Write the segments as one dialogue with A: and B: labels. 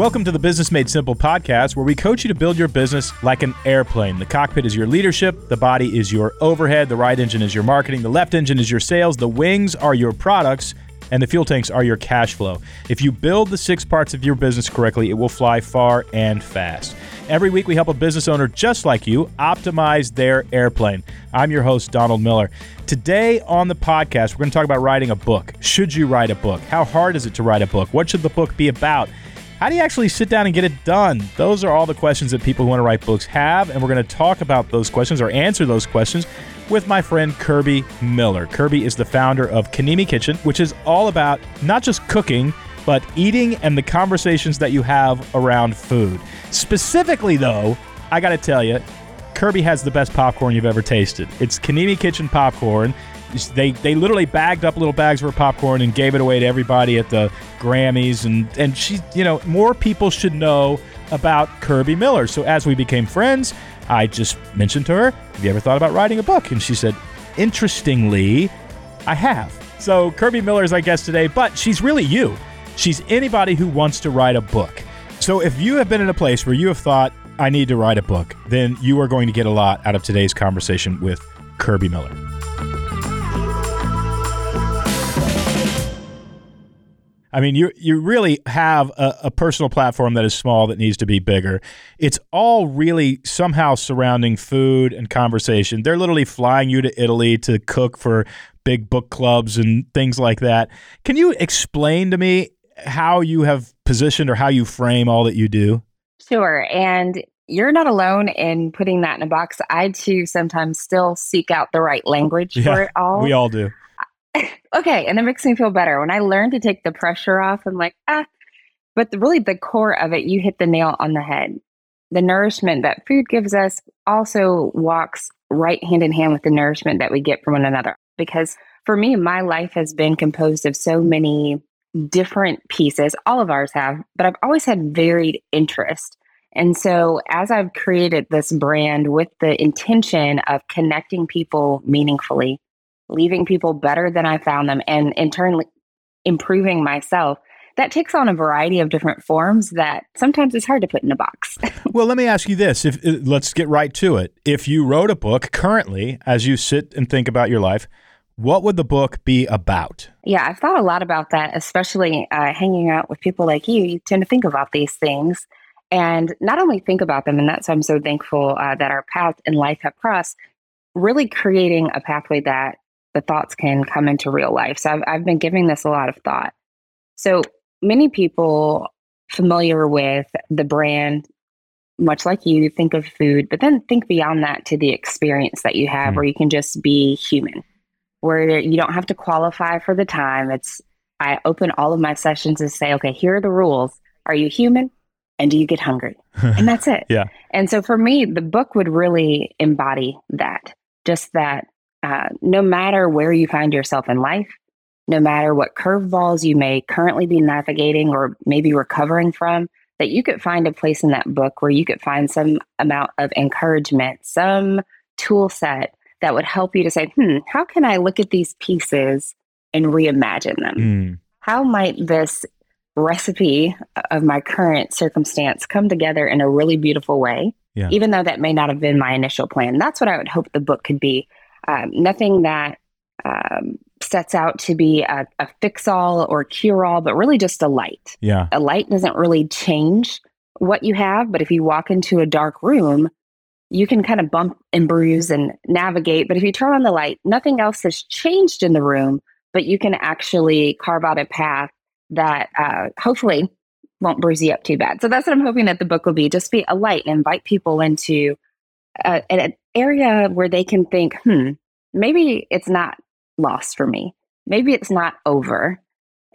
A: Welcome to the Business Made Simple podcast, where we coach you to build your business like an airplane. The cockpit is your leadership, the body is your overhead, the right engine is your marketing, the left engine is your sales, the wings are your products, and the fuel tanks are your cash flow. If you build the six parts of your business correctly, it will fly far and fast. Every week, we help a business owner just like you optimize their airplane. I'm your host, Donald Miller. Today on the podcast, we're going to talk about writing a book. Should you write a book? How hard is it to write a book? What should the book be about? How do you actually sit down and get it done? Those are all the questions that people who want to write books have, and we're going to talk about those questions or answer those questions with my friend Kirby Miller. Kirby is the founder of Kanimi Kitchen, which is all about not just cooking, but eating and the conversations that you have around food. Specifically, though, I got to tell you, Kirby has the best popcorn you've ever tasted. It's Kanimi Kitchen popcorn. They they literally bagged up little bags of her popcorn and gave it away to everybody at the Grammys and and she you know more people should know about Kirby Miller. So as we became friends, I just mentioned to her, "Have you ever thought about writing a book?" And she said, "Interestingly, I have." So Kirby Miller is our guest today, but she's really you. She's anybody who wants to write a book. So if you have been in a place where you have thought, I need to write a book, then you are going to get a lot out of today's conversation with Kirby Miller. I mean, you you really have a, a, personal platform that is small that needs to be bigger. It's all really somehow surrounding food and conversation. They're literally flying you to Italy to cook for big book clubs and things like that. Can you explain to me how you have positioned or how you frame all that you do?
B: Sure. And you're not alone in putting that in a box. I too sometimes still seek out the right language yeah, for it all.
A: We all do.
B: okay. And it makes me feel better. When I learn to take the pressure off, I'm like, ah, but the, really the core of it, you hit the nail on the head. The nourishment that food gives us also walks right hand in hand with the nourishment that we get from one another. Because for me, my life has been composed of so many different pieces. All of ours have, but I've always had varied interest. And so, as I've created this brand with the intention of connecting people meaningfully, leaving people better than I found them, and in turn improving myself. That takes on a variety of different forms that sometimes it's hard to put in a box.
A: well, let me ask you this: If uh, let's get right to it. If you wrote a book currently, as you sit and think about your life, what would the book be about?
B: Yeah, I've thought a lot about that, especially uh, hanging out with people like you. You tend to think about these things and not only think about them, and that's why I'm so thankful uh, that our path in life have crossed, really creating a pathway that the thoughts can come into real life. So I've, I've been giving this a lot of thought. So many people familiar with the brand, much like you, think of food, but then think beyond that to the experience that you have mm. where you can just be human, where you don't have to qualify for the time. It's, I open all of my sessions and say, okay, here are the rules. Are you human? And do you get hungry? And that's it.
A: yeah.
B: And so for me, the book would really embody that, just that uh, no matter where you find yourself in life, no matter what curveballs you may currently be navigating or maybe recovering from, that you could find a place in that book where you could find some amount of encouragement, some tool set that would help you to say, hmm, how can I look at these pieces and reimagine them? Mm. How might this recipe of my current circumstance come together in a really beautiful way? Yeah. Even though that may not have been my initial plan. That's what I would hope the book could be um, nothing that um, sets out to be a, a fix all or cure all, but really just a light.
A: Yeah.
B: A light doesn't really change what you have, but if you walk into a dark room, you can kind of bump and bruise and navigate. But if you turn on the light, nothing else has changed in the room, but you can actually carve out a path that uh, hopefully won't bruise you up too bad. So that's what I'm hoping that the book will be just be a light and invite people into uh, an area where they can think, hmm, maybe it's not lost for me. Maybe it's not over.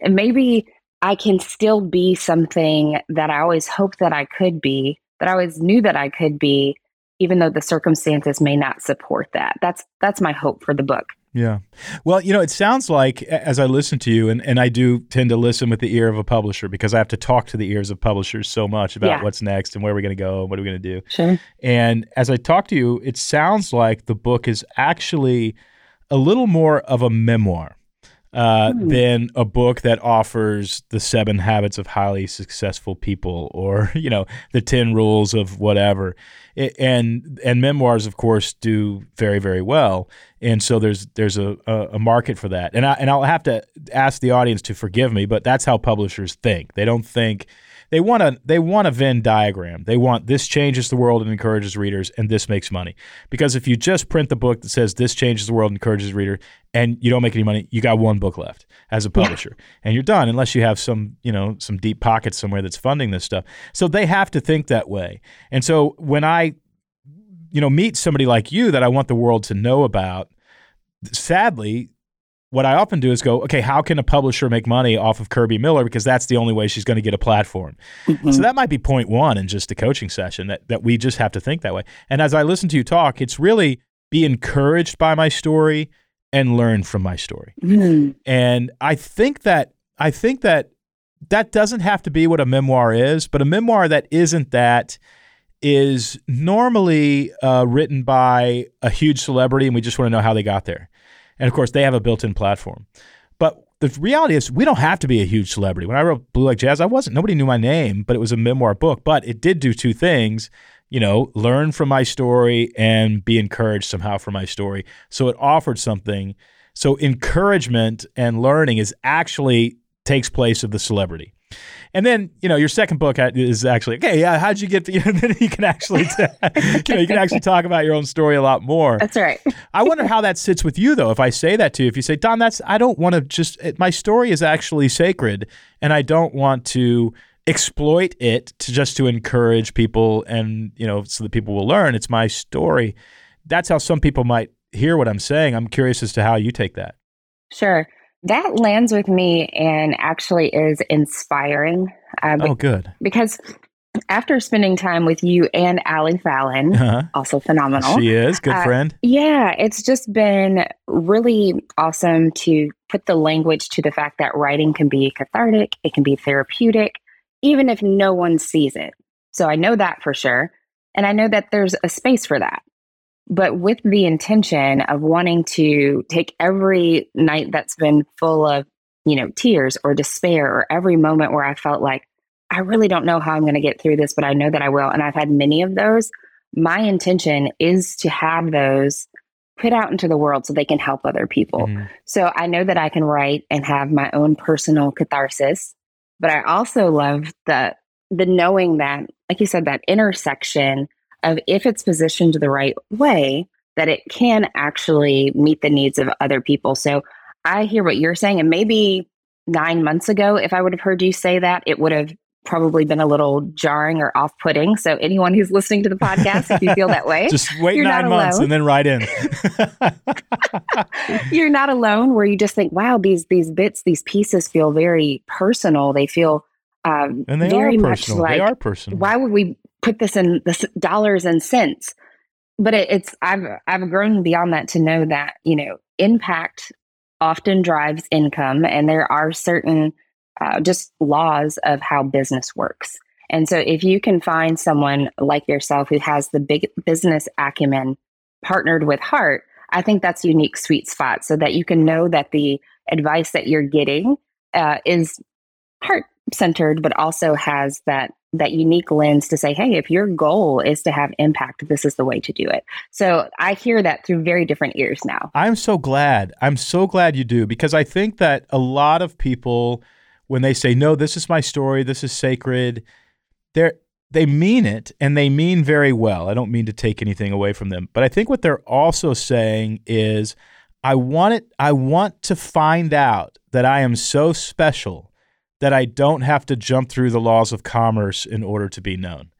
B: And maybe I can still be something that I always hoped that I could be, that I always knew that I could be, even though the circumstances may not support that. That's that's my hope for the book.
A: Yeah. Well, you know, it sounds like as I listen to you, and, and I do tend to listen with the ear of a publisher because I have to talk to the ears of publishers so much about yeah. what's next and where we're going to go and what are we going to do.
B: Sure.
A: And as I talk to you, it sounds like the book is actually a little more of a memoir. Uh, mm. than a book that offers the seven habits of highly successful people or you know the 10 rules of whatever. It, and and memoirs of course do very very well. And so there's there's a, a, market for that. And I and I'll have to ask the audience to forgive me but that's how publishers think. They don't think they want a they want a Venn diagram. They want this changes the world and encourages readers, and this makes money. Because if you just print the book that says this changes the world and encourages reader, and you don't make any money, you got one book left as a publisher, yeah. and you're done. Unless you have some you know some deep pockets somewhere that's funding this stuff. So they have to think that way. And so when I you know meet somebody like you that I want the world to know about, sadly what I often do is go, okay, how can a publisher make money off of Kirby Miller? Because that's the only way she's going to get a platform. Mm-hmm. So that might be point one in just a coaching session that, that we just have to think that way. And as I listen to you talk, it's really be encouraged by my story and learn from my story. Mm-hmm. And I think that I think that that doesn't have to be what a memoir is, but a memoir that isn't that is normally uh, written by a huge celebrity, and we just want to know how they got there. And of course, they have a built in platform. But the reality is, we don't have to be a huge celebrity. When I wrote Blue Like Jazz, I wasn't, nobody knew my name, but it was a memoir book. But it did do two things you know, learn from my story and be encouraged somehow from my story. So it offered something. So encouragement and learning is actually takes place of the celebrity. And then, you know, your second book is actually okay. Yeah, how'd you get? To, you know, then you can actually, t- you know, you can actually talk about your own story a lot more.
B: That's right.
A: I wonder how that sits with you, though. If I say that to you, if you say, Don, that's I don't want to just my story is actually sacred, and I don't want to exploit it to just to encourage people and you know so that people will learn. It's my story. That's how some people might hear what I'm saying. I'm curious as to how you take that.
B: Sure that lands with me and actually is inspiring.
A: Uh, oh, good.
B: Because after spending time with you and Ali Fallon, uh-huh. also phenomenal.
A: She is good uh, friend.
B: Yeah, it's just been really awesome to put the language to the fact that writing can be cathartic, it can be therapeutic, even if no one sees it. So I know that for sure. And I know that there's a space for that but with the intention of wanting to take every night that's been full of, you know, tears or despair or every moment where I felt like, I really don't know how I'm going to get through this, but I know that I will. And I've had many of those. My intention is to have those put out into the world so they can help other people. Mm-hmm. So I know that I can write and have my own personal catharsis, but I also love the the knowing that, like you said, that intersection of if it's positioned the right way, that it can actually meet the needs of other people. So I hear what you're saying. And maybe nine months ago, if I would have heard you say that, it would have probably been a little jarring or off putting. So anyone who's listening to the podcast, if you feel that way,
A: just wait nine months and then write in.
B: you're not alone where you just think, wow, these these bits, these pieces feel very personal. They feel um,
A: and they
B: very
A: are
B: much
A: personal.
B: like
A: they are personal.
B: Why would we put this in the dollars and cents. But it, it's I've I've grown beyond that to know that you know impact often drives income, and there are certain uh, just laws of how business works. And so, if you can find someone like yourself who has the big business acumen partnered with heart, I think that's unique sweet spot so that you can know that the advice that you're getting uh, is heart centered, but also has that that unique lens to say, hey, if your goal is to have impact, this is the way to do it. So I hear that through very different ears now.
A: I'm so glad. I'm so glad you do because I think that a lot of people, when they say, no, this is my story, this is sacred, they're they mean it and they mean very well. I don't mean to take anything away from them, but I think what they're also saying is I want it I want to find out that I am so special that I don't have to jump through the laws of commerce in order to be known.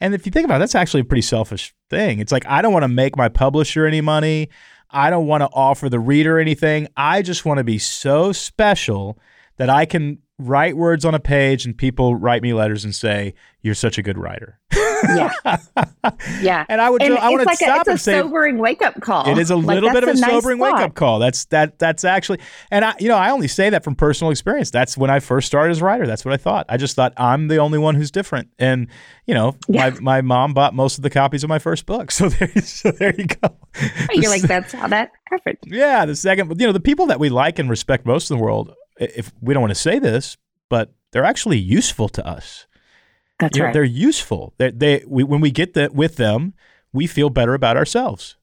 A: And if you think about it, that's actually a pretty selfish thing. It's like, I don't want to make my publisher any money. I don't want to offer the reader anything. I just want to be so special that I can write words on a page and people write me letters and say, You're such a good writer.
B: yeah, yeah.
A: And I would,
B: and
A: I want to
B: like
A: stop
B: a, it's
A: and
B: a
A: say,
B: sobering wake up call.
A: It is a
B: Like,
A: little bit of a,
B: that's nice
A: sobering wake up call. That's that. That's actually, and I, you know, I only say that from personal experience. That's when I first started as a writer. That's what I thought. I just thought I'm the only one who's different, and you know,
B: Yeah.
A: my my mom bought most of the copies of my first book, so there, so there you go.
B: Oh, you're like, that's how that happened.
A: Yeah, the second, you know, the people that we like and respect most in the world. If we don't want to say this, but they're actually useful to us.
B: That's right.
A: they're useful. They, they we, when we get that with them, we feel better about ourselves.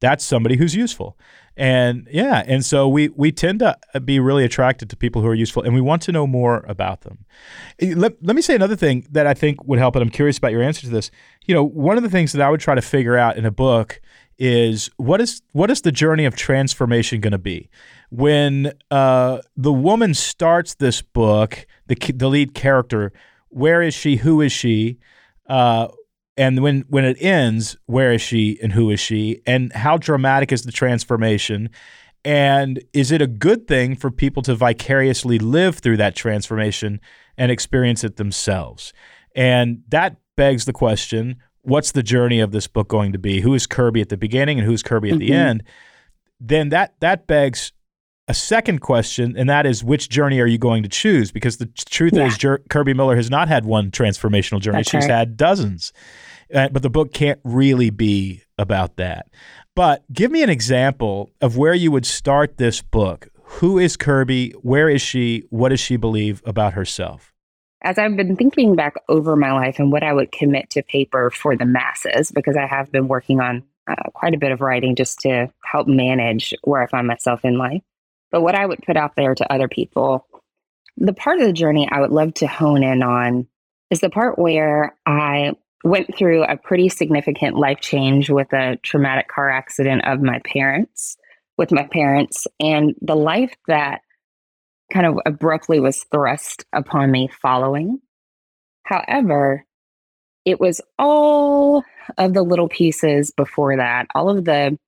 A: That's somebody who's useful, and yeah, and so we we tend to be really attracted to people who are useful, and we want to know more about them. Eh, Let, let me say another thing that I think would help, and I'm curious about your answer to this. You know, one of the things that I would try to figure out in a book is what is what is the journey of transformation going to be when uh, the woman starts this book, the the lead character, where is she? Who is she? Uh, and when when it ends, where is she and who is she? And how dramatic is the transformation? And is it a good thing for people to vicariously live through that transformation and experience it themselves? And that begs the question what's the journey of this book going to be? Who is Kirby at the beginning and who's Kirby at the
B: Mhm.
A: end? Then that that begs a second question, and that is which journey are you going to choose? Because the truth
B: Yeah.
A: is, Jer- Kirby Miller has not had one transformational journey;
B: That's
A: she's
B: right.
A: had dozens. Uh, but the book can't really be about that. But give me an example of where you would start this book. Who is Kirby? Where is she? What does she believe about herself?
B: As I've been thinking back over my life and what I would commit to paper for the masses, because I have been working on uh, quite a bit of writing just to help manage where I find myself in life. But what I would put out there to other people, the part of the journey I would love to hone in on is the part where I went through a pretty significant life change with a traumatic car accident of my parents, with my parents, and the life that kind of abruptly was thrust upon me following. However, it was all of the little pieces before that, all of the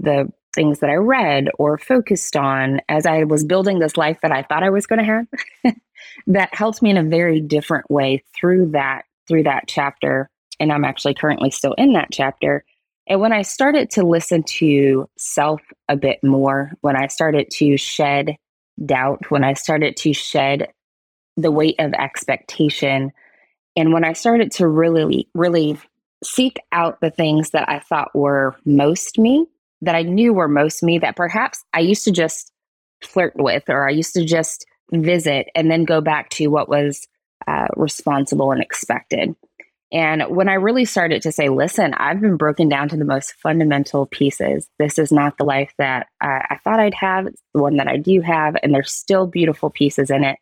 B: the things that I read or focused on as I was building this life that I thought I was going to have that helped me in a very different way through that through that chapter and I'm actually currently still in that chapter. And when I started to listen to self a bit more, when I started to shed doubt, when I started to shed the weight of expectation, and when I started to really, really seek out the things that I thought were most me, that I knew were most me, that perhaps I used to just flirt with, or I used to just visit and then go back to what was uh, responsible and expected. And when I really started to say, listen, I've been broken down to the most fundamental pieces. This is not the life that I, I thought I'd have. It's the one that I do have. And there's still beautiful pieces in it.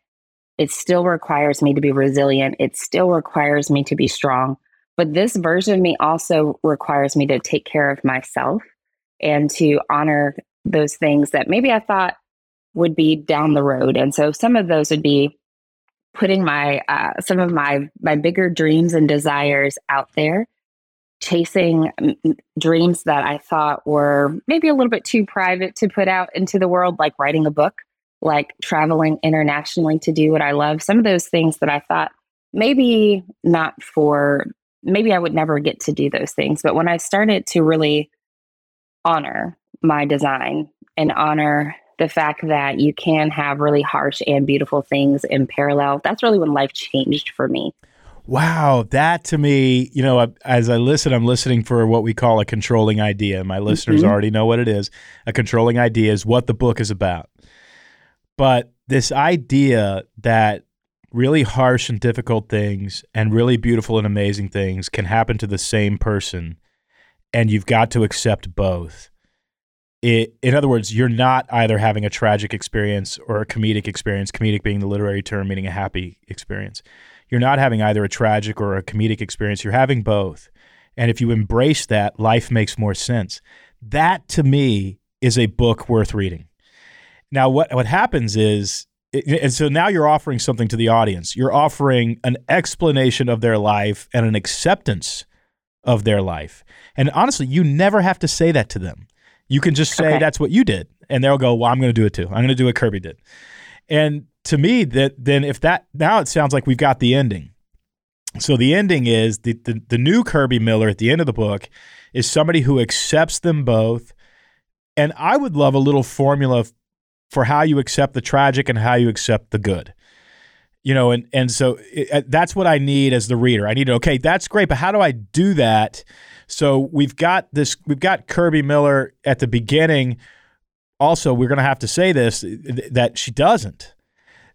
B: It still requires me to be resilient. It still requires me to be strong. But this version of me also requires me to take care of myself and to honor those things that maybe I thought would be down the road. And so some of those would be putting my uh, some of my my bigger dreams and desires out there chasing dreams that i thought were maybe a little bit too private to put out into the world like writing a book like traveling internationally to do what i love some of those things that i thought maybe not for maybe i would never get to do those things but when i started to really honor my design and honor the fact that you can have really harsh and beautiful things in parallel. That's really when life changed for me.
A: Wow, that to me, you know, as I listen, I'm listening for what we call a controlling idea. My listeners
B: Mhm.
A: already know what it is. A controlling idea is what the book is about. But this idea that really harsh and difficult things and really beautiful and amazing things can happen to the same person, and you've got to accept both. It, in other words, you're not either having a tragic experience or a comedic experience, comedic being the literary term meaning a happy experience you're not having either a tragic or a comedic experience. You're having both. And if you embrace that, life makes more sense. That to me is a book worth reading. Now, what, what happens is, and so now you're offering something to the audience. You're offering an explanation of their life and an acceptance of their life. And honestly, you never have to say that to them. You can just say
B: Okay.
A: that's what you did, and they'll go, "Well, I'm going to do it too. I'm going to do what Kirby did." And to me, that then if that now it sounds like we've got the ending. So the ending is the, the the new Kirby Miller at the end of the book is somebody who accepts them both. And I would love a little formula for how you accept the tragic and how you accept the good. You know, and and so it, uh, that's what I need as the reader. I need to okay, that's great, but how do I do that? So we've got this we've got Kirby Miller at the beginning also we're going to have to say this that she doesn't.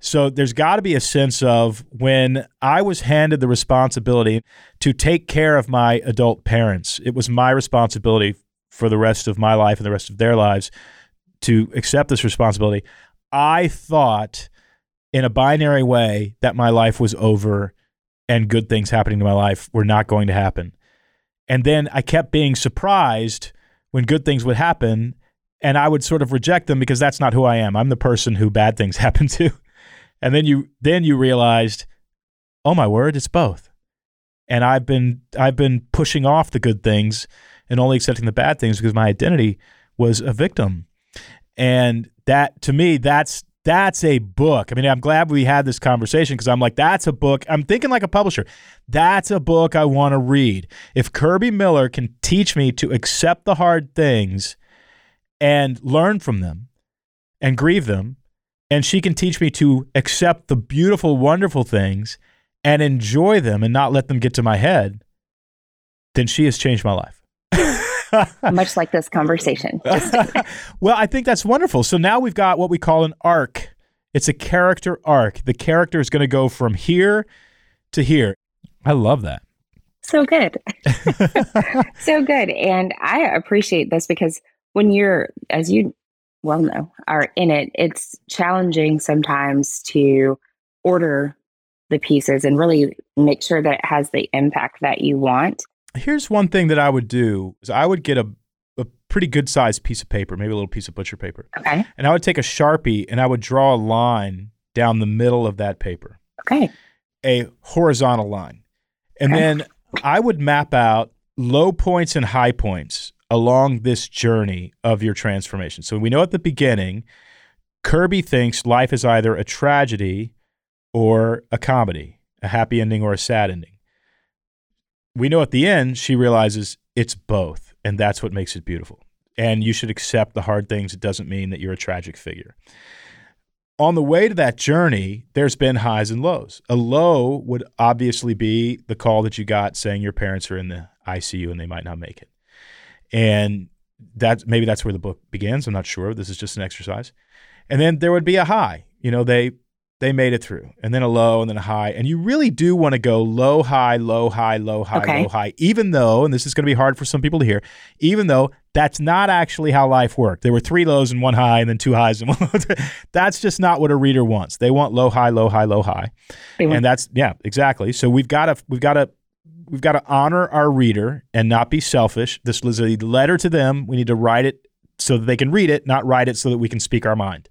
A: So there's got to be a sense of when I was handed the responsibility to take care of my adult parents, it was my responsibility for the rest of my life and the rest of their lives to accept this responsibility. I thought in a binary way that my life was over and good things happening to my life were not going to happen. And then I kept being surprised when good things would happen and I would sort of reject them because that's not who I am. I'm the person who bad things happen to. And then you then you realized, oh my word, it's both. And I've been I've been pushing off the good things and only accepting the bad things because my identity was a victim. And that to me, that's that's a book. I mean, I'm glad we had this conversation because I'm like, that's a book. I'm thinking like a publisher. That's a book I want to read. If Kirby Miller can teach me to accept the hard things and learn from them and grieve them. And she can teach me to accept the beautiful, wonderful things and enjoy them and not let them get to my head. Then she has changed my life.
B: Much like this conversation.
A: well, I think that's wonderful. So now we've got what we call an arc. It's a character arc. The character is going to go from here to here. I love that.
B: So good. so good. And I appreciate this because when you're, as you well know, are in it, it's challenging sometimes to order the pieces and really make sure that it has the impact that you want.
A: Here's one thing that I would do is I would get a, a pretty good sized piece of paper, maybe a little piece of butcher paper.
B: Okay.
A: And I would take a Sharpie and I would draw a line down the middle of that paper.
B: Okay.
A: A horizontal line. And
B: Okay.
A: then I would map out low points and high points along this journey of your transformation. So we know at the beginning, Kirby thinks life is either a tragedy or a comedy, a happy ending or a sad ending. We know at the end, she realizes it's both, and that's what makes it beautiful. And you should accept the hard things. It doesn't mean that you're a tragic figure. On the way to that journey, there's been highs and lows. A low would obviously be the call that you got saying your parents are in the ICU and they might not make it and that maybe that's where the book begins. I'm not sure. This is just an exercise, and then there would be a high. You know, they they made it through, and then a low, and then a high, and you really do want to go low, high, low, high, low, high,
B: Okay.
A: low, high. Even though, and this is going to be hard for some people to hear, even though that's not actually how life worked. There were three lows and one high, and then two highs and one. low. that's just not what a reader wants. They want low, high, low, high, low, high
B: want-
A: and that's yeah exactly so we've got to we've got to we've got to honor our reader and not be selfish this was a letter to them we need to write it so that they can read it not write it so that we can speak our mind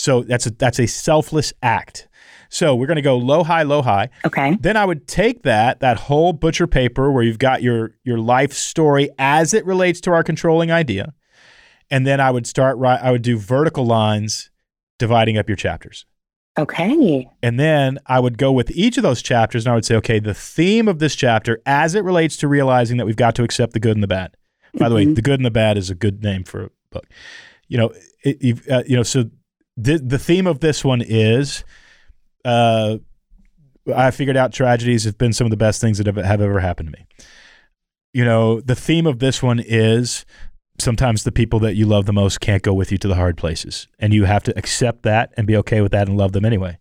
A: so that's a that's a selfless act so we're going to go low high low high
B: okay.
A: then I would take that that whole butcher paper where you've got your your life story as it relates to our controlling idea, and then I would start right. I would do vertical lines dividing up your chapters,
B: Okay.
A: and then I would go with each of those chapters, and I would say, okay, the theme of this chapter as it relates to realizing that we've got to accept the good and the bad. By the way,
B: Mhm.
A: the good and the bad is a good name for a book. You know, it, you've, uh, you know, so the the theme of this one is. Uh, I figured out tragedies have been some of the best things that have, have ever happened to me. You know, the theme of this one is sometimes the people that you love the most can't go with you to the hard places, and you have to accept that and be okay with that and love them anyway.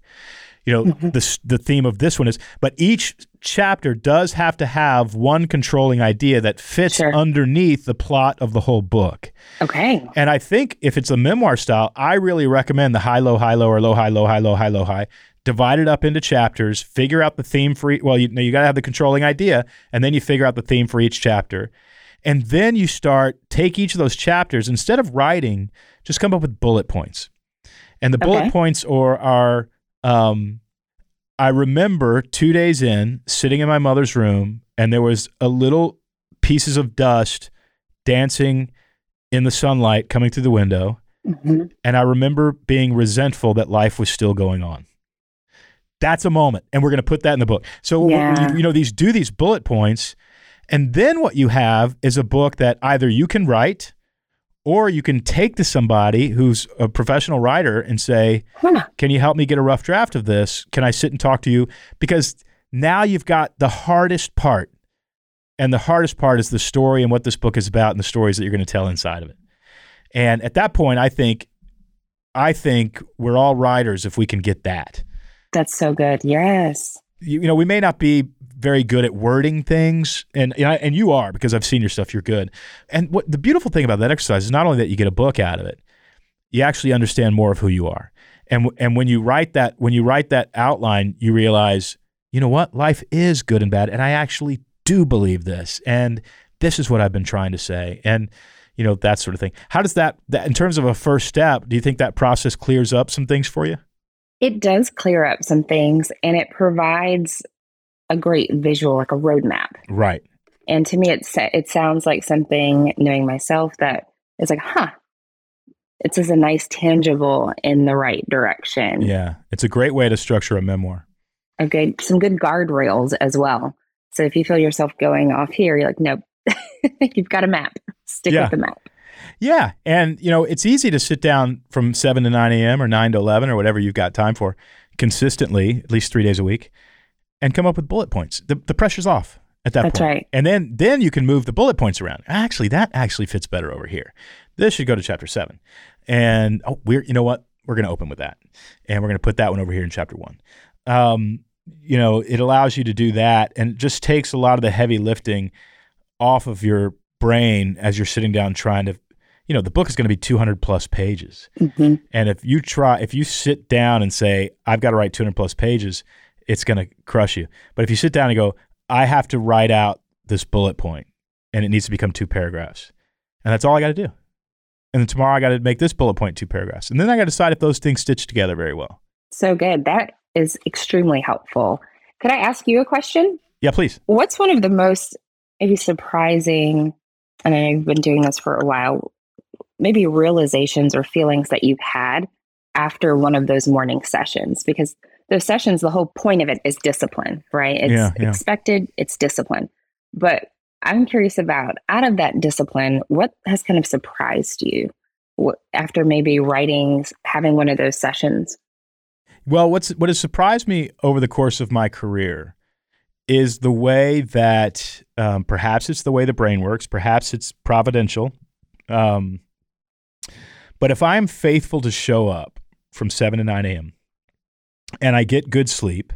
A: You know,
B: Mhm.
A: the the theme of this one is, but each chapter does have to have one controlling idea that fits
B: Sure.
A: underneath the plot of the whole book.
B: Okay.
A: And I think if it's a memoir style, I really recommend the high, low, high, low, or low, high, low, high, low, high, low, high. Divide it up into chapters. Figure out the theme for each. Well, you know, you got to have the controlling idea, and then you figure out the theme for each chapter, and then you start take each of those chapters instead of writing, just come up with bullet points. And the bullet
B: Okay.
A: points are are. Um, I remember two days in, sitting in my mother's room, and there was a little pieces of dust dancing in the sunlight coming through the window.
B: Mhm.
A: And I remember being resentful that life was still going on. That's a moment, and we're going to put that in the book. So
B: Yeah.
A: you, you know these do these bullet points, and then what you have is a book that either you can write, or you can take to somebody who's a professional writer and say, can you help me get a rough draft of this? Can I sit and talk to you? Because now you've got the hardest part. And the hardest part is the story and what this book is about and the stories that you're going to tell inside of it. And at that point, I think I think we're all writers if we can get that.
B: That's so good. Yes.
A: You, you know, we may not be very good at wording things, and and, I, and you are because I've seen your stuff. You're good. And what the beautiful thing about that exercise is not only that you get a book out of it, you actually understand more of who you are. And and when you write that when you write that outline, you realize, you know what, life is good and bad, and I actually do believe this, and this is what I've been trying to say, and you know that sort of thing. How does that, that in terms of a first step? Do you think that process clears up some things for you?
B: It does clear up some things and it provides a great visual, like a roadmap.
A: Right.
B: And to me, it, it sounds like something, knowing myself, that is like, huh, it's just a nice tangible in the right direction.
A: Yeah, it's a great way to structure a memoir.
B: Okay, some good guardrails as well. So if you feel yourself going off here, you're like, nope, you've got a map. Stick
A: Yeah.
B: with the map.
A: Yeah, and you know it's easy to sit down from seven to nine a.m. or nine to eleven or whatever you've got time for consistently, at least three days a week, and come up with bullet points. The the pressure's off at that
B: That's
A: point.
B: right.
A: And then then you can move the bullet points around. Actually, that actually fits better over here. This should go to chapter seven. And oh, we're you know what? We're going to open with that, and we're going to put that one over here in chapter one. Um, you know, it allows you to do that, and it just takes a lot of the heavy lifting off of your brain as you're sitting down trying to. You know, the book is going to be 200 plus pages.
B: hmm
A: And if you try, if you sit down and say, I've got to write 200 plus pages, it's going to crush you. But if you sit down and go, I have to write out this bullet point and it needs to become two paragraphs. And that's all I got to do. And then tomorrow I got to make this bullet point two paragraphs. And then I got to decide if those things stitch together very well.
B: So good. That is extremely helpful. Could I ask you a question?
A: Yeah, please.
B: What's one of the most maybe surprising, and I know you've been doing this for a while, maybe realizations or feelings that you've had after one of those morning sessions? Because those sessions, the whole point of it is discipline, right? It's
A: Yeah, yeah.
B: expected, it's discipline. But I'm curious about out of that discipline, what has kind of surprised you what, after maybe writing, having one of those sessions?
A: Well, what's what has surprised me over the course of my career is the way that um, perhaps it's the way the brain works, perhaps it's providential. Um, but if I'm faithful to show up from seven to nine a.m. and I get good sleep,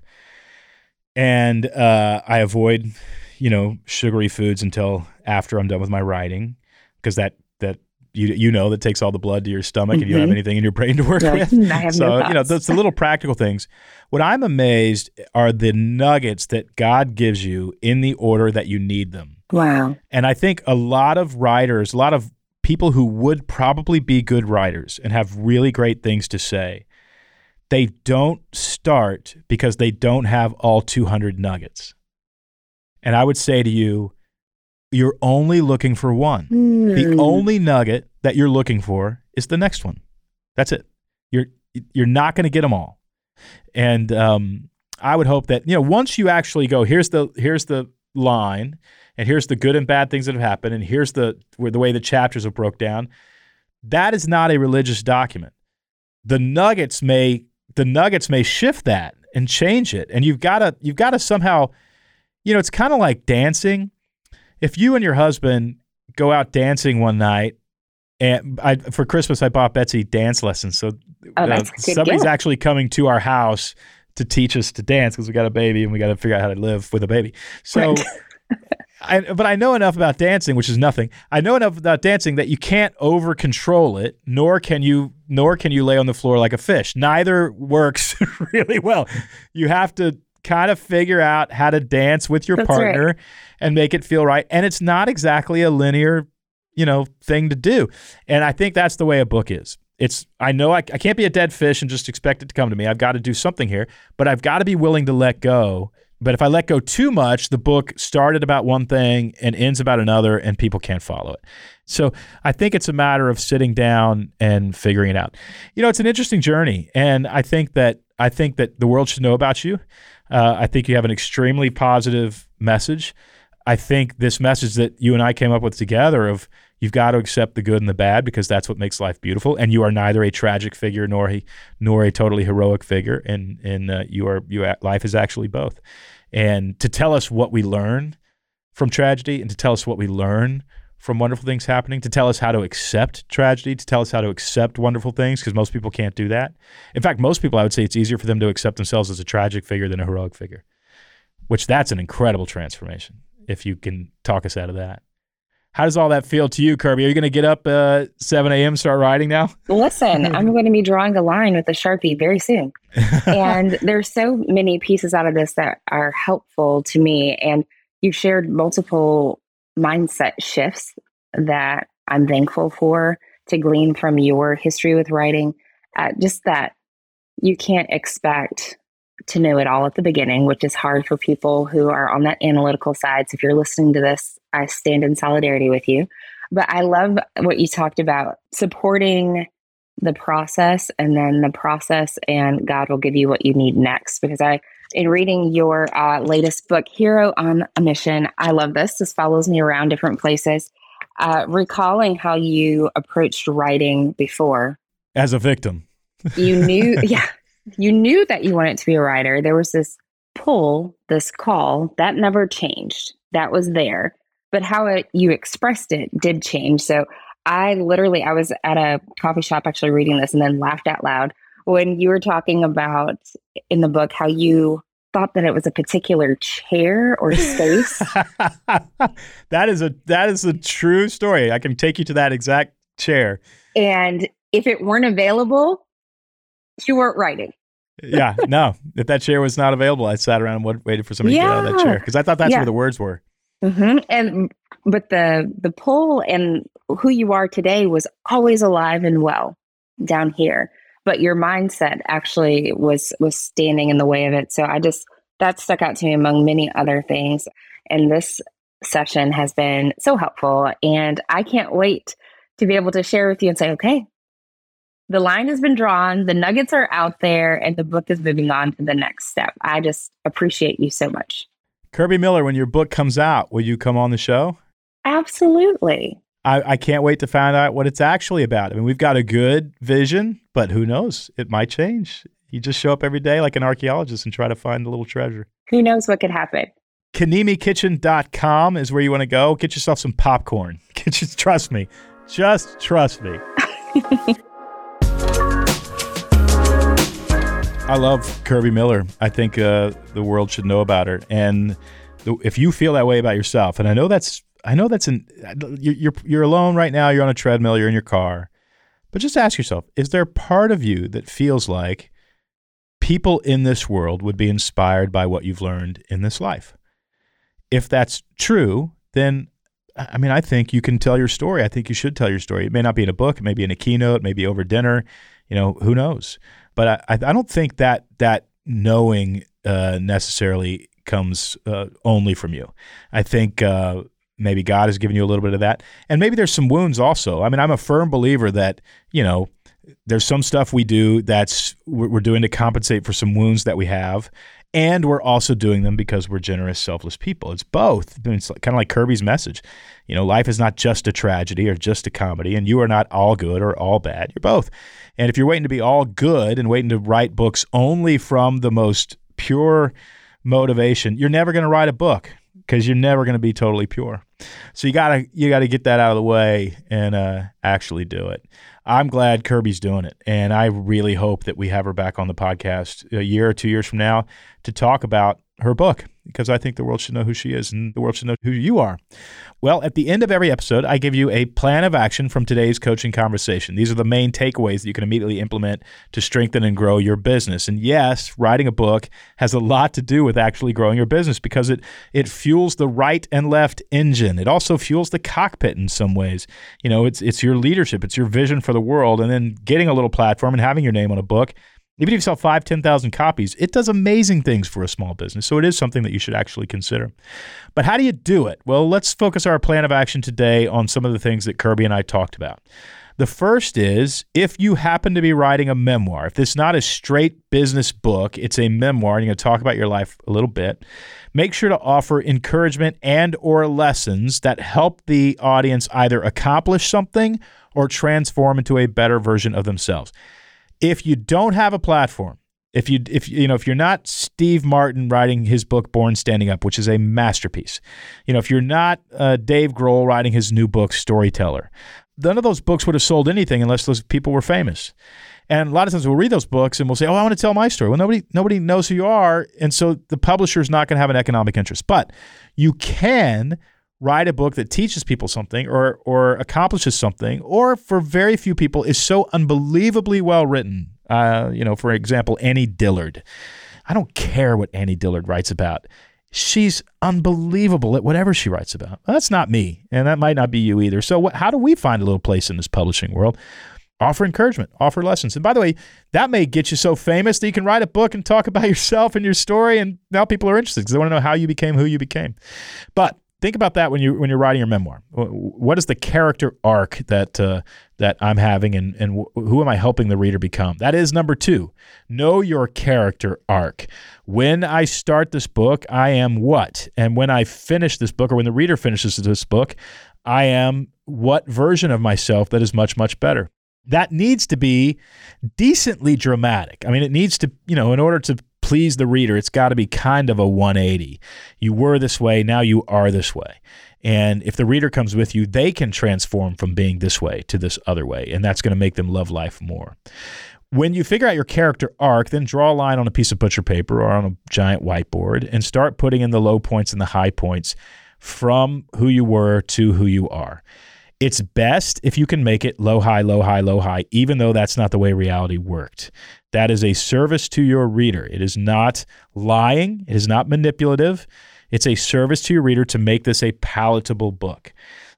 A: and uh, I avoid, you know, sugary foods until after I'm done with my writing, because that that you you know that takes all the blood to your stomach, and you don't have
B: Mhm.
A: anything in your brain to work
B: You're
A: with
B: "Hmm, I have
A: so
B: no
A: you know
B: thoughts."
A: those the little practical things what i'm amazed are the nuggets that god gives you in the order that you need them
B: Wow.
A: and i think a lot of writers a lot of people who would probably be good writers and have really great things to say they don't start because they don't have all 200 nuggets and i would say to you you're only looking for one the
B: Hmm.
A: only nugget that you're looking for is the next one. That's it. You're you're not going to get them all. And um, I would hope that you know once you actually go, here's the here's the line, and here's the good and bad things that have happened, and here's the where the way the chapters have broke down. That is not a religious document. The nuggets may the nuggets may shift that and change it, and you've got to you've got to somehow, you know, it's kind of like dancing. If you and your husband go out dancing one night. And I, for Christmas, I bought Betsy dance lessons. So
B: Oh, uh, good
A: somebody's
B: gift.
A: actually coming to our house to teach us to dance because we got a baby and we got to figure out how to live with a baby. So,
B: Right.
A: I, but I know enough about dancing, which is nothing. I know enough about dancing that you can't over control it, nor can you, nor can you lay on the floor like a fish. Neither works really well. You have to kind of figure out how to dance with your
B: That's right.
A: partner and make it feel right. And it's not exactly a linear, you know, thing to do. And I think that's the way a book is. It's I know I, I can't be a dead fish and just expect it to come to me. I've got to do something here, but I've got to be willing to let go. But if I let go too much, the book started about one thing and ends about another, and people can't follow it. So I think it's a matter of sitting down and figuring it out. You know, it's an interesting journey, and I think that I think that the world should know about you. Uh, I think you have an extremely positive message. I think this message that you and I came up with together of you've got to accept the good and the bad because that's what makes life beautiful. And you are neither a tragic figure nor a nor a totally heroic figure, and and uh, you are you life is actually both. And to tell us what we learn from tragedy, and to tell us what we learn from wonderful things happening, to tell us how to accept tragedy, to tell us how to accept wonderful things, because most people can't do that. In fact, most people, I would say, it's easier for them to accept themselves as a tragic figure than a heroic figure. Which that's an incredible transformation if you can talk us out of that. How does all that feel to you, Kirby? Are you going to get up uh, 7 a.m. start writing now?
B: Listen, I'm going to be drawing a line with a Sharpie very soon. and there's so many pieces out of this that are helpful to me. And you've shared multiple mindset shifts that I'm thankful for to glean from your history with writing. Uh, just that you can't expect to know it all at the beginning, which is hard for people who are on that analytical side. So if you're listening to this, I stand in solidarity with you. But I love what you talked about supporting the process and then the process, and God will give you what you need next. Because I, in reading your uh, latest book, Hero on a Mission, I love this. This follows me around different places. Uh, recalling how you approached writing before
A: as a victim.
B: you knew, yeah, you knew that you wanted to be a writer. There was this pull, this call that never changed. That was there. But how it, you expressed it did change. So I literally, I was at a coffee shop actually reading this and then laughed out loud when you were talking about in the book how you thought that it was a particular chair or space.
A: that is a that is a true story. I can take you to that exact chair.
B: And if it weren't available, you weren't writing.
A: yeah, no. If that chair was not available, I sat around and waited for somebody yeah. to get out of that chair because I thought that's yeah. where the words were.
B: Mm-hmm. And but the the pull and who you are today was always alive and well down here. But your mindset actually was was standing in the way of it. So I just that stuck out to me among many other things. And this session has been so helpful. And I can't wait to be able to share with you and say, okay, the line has been drawn, the nuggets are out there, and the book is moving on to the next step. I just appreciate you so much.
A: Kirby Miller, when your book comes out, will you come on the show?
B: Absolutely.
A: I, I can't wait to find out what it's actually about. I mean, we've got a good vision, but who knows? It might change. You just show up every day like an archaeologist and try to find a little treasure.
B: Who knows what could happen?
A: KanemiKitchen.com is where you want to go. Get yourself some popcorn. Get you, trust me. Just trust me. I love Kirby Miller. I think uh, the world should know about her. And the, if you feel that way about yourself, and I know that's, I know that's an, you're, you're alone right now. You're on a treadmill. You're in your car, but just ask yourself: Is there part of you that feels like people in this world would be inspired by what you've learned in this life? If that's true, then I mean, I think you can tell your story. I think you should tell your story. It may not be in a book, it may be in a keynote, maybe over dinner. You know, who knows? But I, I don't think that that knowing uh, necessarily comes uh, only from you. I think uh, maybe God has given you a little bit of that, and maybe there's some wounds also. I mean, I'm a firm believer that you know there's some stuff we do that's we're doing to compensate for some wounds that we have, and we're also doing them because we're generous, selfless people. It's both. It's kind of like Kirby's message. You know, life is not just a tragedy or just a comedy, and you are not all good or all bad. You're both. And if you're waiting to be all good and waiting to write books only from the most pure motivation, you're never going to write a book because you're never going to be totally pure. So you gotta you gotta get that out of the way and uh, actually do it. I'm glad Kirby's doing it, and I really hope that we have her back on the podcast a year or two years from now to talk about her book because I think the world should know who she is and the world should know who you are. Well, at the end of every episode, I give you a plan of action from today's coaching conversation. These are the main takeaways that you can immediately implement to strengthen and grow your business. And yes, writing a book has a lot to do with actually growing your business because it it fuels the right and left engine. It also fuels the cockpit in some ways. You know, it's it's your leadership, it's your vision for the world and then getting a little platform and having your name on a book even if you sell five, 10,000 copies, it does amazing things for a small business. So it is something that you should actually consider. But how do you do it? Well, let's focus our plan of action today on some of the things that Kirby and I talked about. The first is if you happen to be writing a memoir, if it's not a straight business book, it's a memoir, and you're going to talk about your life a little bit, make sure to offer encouragement and or lessons that help the audience either accomplish something or transform into a better version of themselves. If you don't have a platform, if you if you know if you're not Steve Martin writing his book Born Standing Up, which is a masterpiece, you know if you're not uh, Dave Grohl writing his new book Storyteller, none of those books would have sold anything unless those people were famous. And a lot of times we'll read those books and we'll say, "Oh, I want to tell my story." Well, nobody nobody knows who you are, and so the publisher is not going to have an economic interest. But you can write a book that teaches people something or or accomplishes something, or for very few people is so unbelievably well written uh, you know, for example, Annie Dillard. I don't care what Annie Dillard writes about. She's unbelievable at whatever she writes about. That's not me, and that might not be you either. So, how do we find a little place in this publishing world? Offer encouragement, offer lessons. And by the way, that may get you so famous that you can write a book and talk about yourself and your story, and now people are interested because they want to know how you became who you became. But think about that when you when you're writing your memoir. What is the character arc that uh, that I'm having, and and who am I helping the reader become? That is number two. Know your character arc. When I start this book, I am what, and when I finish this book, or when the reader finishes this book, I am what version of myself that is much much better. That needs to be decently dramatic. I mean, it needs to, you know, in order to please the reader, it's got to be kind of a 180. You were this way, now you are this way. And if the reader comes with you, they can transform from being this way to this other way. And that's going to make them love life more. When you figure out your character arc, then draw a line on a piece of butcher paper or on a giant whiteboard and start putting in the low points and the high points from who you were to who you are. It's best if you can make it low, high, low, high, low, high, even though that's not the way reality worked. That is a service to your reader. It is not lying, it is not manipulative. It's a service to your reader to make this a palatable book.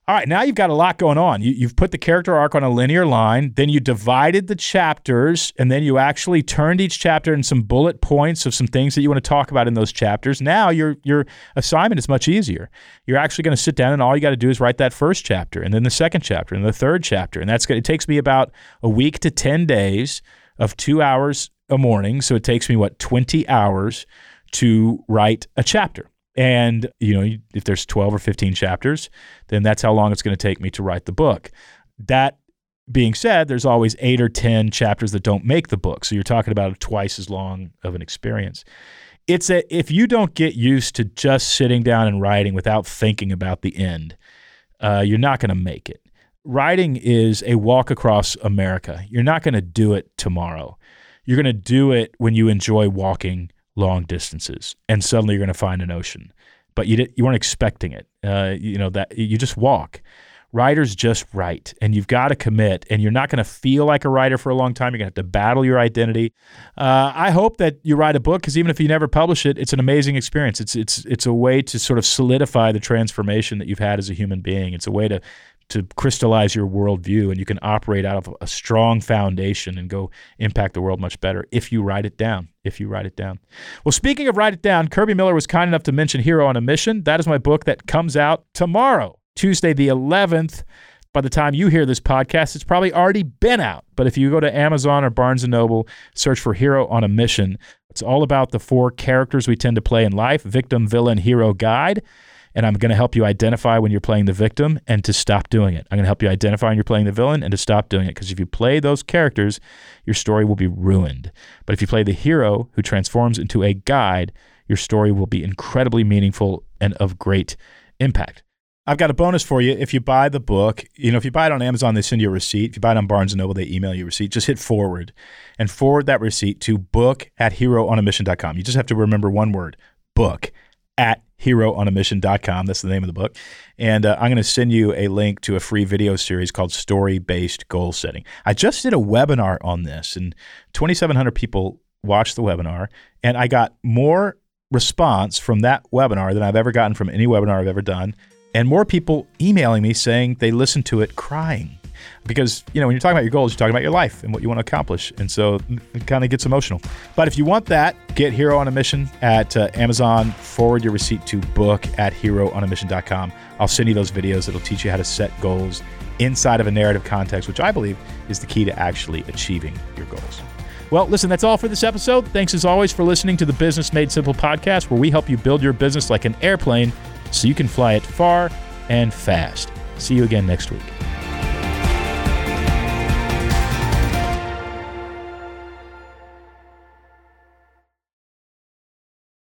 A: All right, now you've got a lot going on. You, have put the character arc on a linear line, then you divided the chapters, and then you actually turned each chapter in some bullet points of some things that you want to talk about in those chapters. Now your your assignment is much easier. You're actually going to sit down, and all you got to do is write that first chapter, and then the second chapter, and the third chapter, and that's going. it takes me about a week to ten days of two hours a morning. So it takes me, what, 20 hours to write a chapter. And, you know, if there's 12 or 15 chapters, then that's how long it's going to take me to write the book. That being said, there's always eight or 10 chapters that don't make the book. So you're talking about twice as long of an experience. It's a, if you don't get used to just sitting down and writing without thinking about the end, uh, you're not going to make it writing is a walk across America. You're not going to do it tomorrow. You're going to do it when you enjoy walking long distances, and suddenly you're going to find an ocean. But you you weren't expecting it. Uh, you know that you just walk. Writers just write, and you've got to commit. And you're not going to feel like a writer for a long time. You're going to have to battle your identity. Uh, I hope that you write a book because even if you never publish it, it's an amazing experience. It's it's it's a way to sort of solidify the transformation that you've had as a human being. It's a way to to crystallize your worldview and you can operate out of a strong foundation and go impact the world much better if you write it down. If you write it down. Well, speaking of write it down, Kirby Miller was kind enough to mention Hero on a Mission. That is my book that comes out tomorrow, Tuesday the 11th. By the time you hear this podcast, it's probably already been out. But if you go to Amazon or Barnes and Noble, search for Hero on a Mission. It's all about the four characters we tend to play in life victim, villain, hero, guide and I'm going to help you identify when you're playing the victim and to stop doing it. I'm going to help you identify when you're playing the villain and to stop doing it because if you play those characters, your story will be ruined. But if you play the hero who transforms into a guide, your story will be incredibly meaningful and of great impact. I've got a bonus for you. If you buy the book, you know, if you buy it on Amazon, they send you a receipt. If you buy it on Barnes Noble, they email you a receipt. Just hit forward and forward that receipt to book at heroonamission.com. You just have to remember one word book at heroonamission.com. That's the name of the book. And uh, I'm going to send you a link to a free video series called Story Based Goal Setting. I just did a webinar on this, and 2,700 people watched the webinar, and I got more response from that webinar than I've ever gotten from any webinar I've ever done. and more people emailing me saying they listened to it crying because you know when you're talking about your goals you're talking about your life and what you want to accomplish and so it kind of gets emotional but if you want that get hero on a mission at uh, amazon forward your receipt to book at heroonamission.com i'll send you those videos that'll teach you how to set goals inside of a narrative context which i believe is the key to actually achieving your goals well, listen, that's all for this episode. Thanks as always for listening to the Business Made Simple podcast, where we help you build your business like an airplane so you can fly it far and fast. See you again next week.